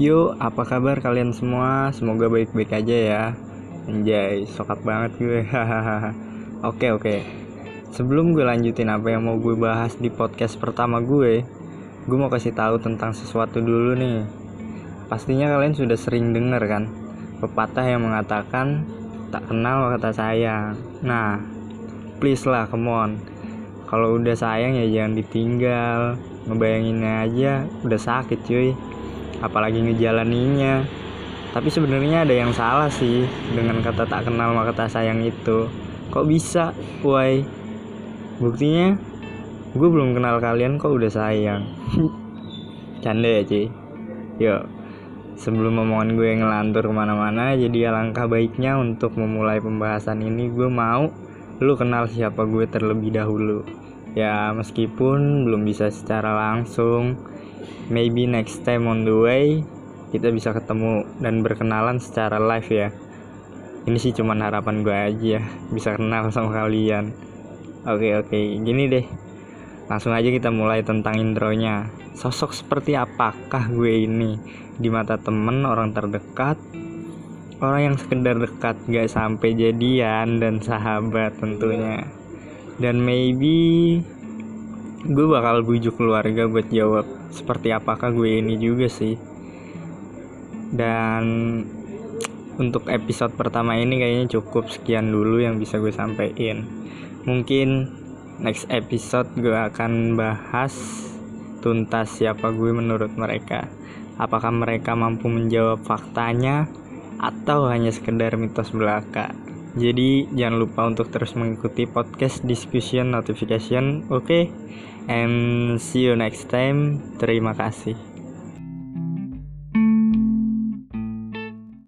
Yuk, apa kabar kalian semua? Semoga baik-baik aja ya. Anjay, sokap banget gue. Oke, oke. Sebelum gue lanjutin apa yang mau gue bahas di podcast pertama gue, gue mau kasih tahu tentang sesuatu dulu nih. Pastinya kalian sudah sering denger kan pepatah yang mengatakan tak kenal kata sayang. Nah, please lah, come on. Kalau udah sayang ya jangan ditinggal. Ngebayanginnya aja udah sakit cuy apalagi ngejalaninnya tapi sebenarnya ada yang salah sih dengan kata tak kenal maka tak sayang itu. Kok bisa why buktinya gue belum kenal kalian kok udah sayang. Canda ya cuy yuk sebelum omongan gue ngelantur ke mana-mana jadi alangkah baiknya untuk memulai pembahasan ini gue mau lu kenal siapa gue terlebih dahulu ya meskipun belum bisa secara langsung maybe next time on the way kita bisa ketemu dan berkenalan secara live ya. Ini sih cuman harapan gue aja bisa kenal sama kalian. Oke oke gini deh. Langsung aja kita mulai tentang intronya. Sosok seperti apakah gue ini? Di mata temen orang terdekat? Orang yang sekedar dekat gak sampai jadian dan sahabat tentunya dan maybe gue bakal bujuk keluarga buat jawab seperti apakah gue ini juga sih. Dan untuk episode pertama ini kayaknya cukup sekian dulu yang bisa gue sampaikan. Mungkin next episode gue akan bahas tuntas siapa gue menurut mereka. Apakah mereka mampu menjawab faktanya atau hanya sekedar mitos belaka jadi jangan lupa untuk terus mengikuti podcast discussion notification. Oke. Okay? And see you next time. Terima kasih.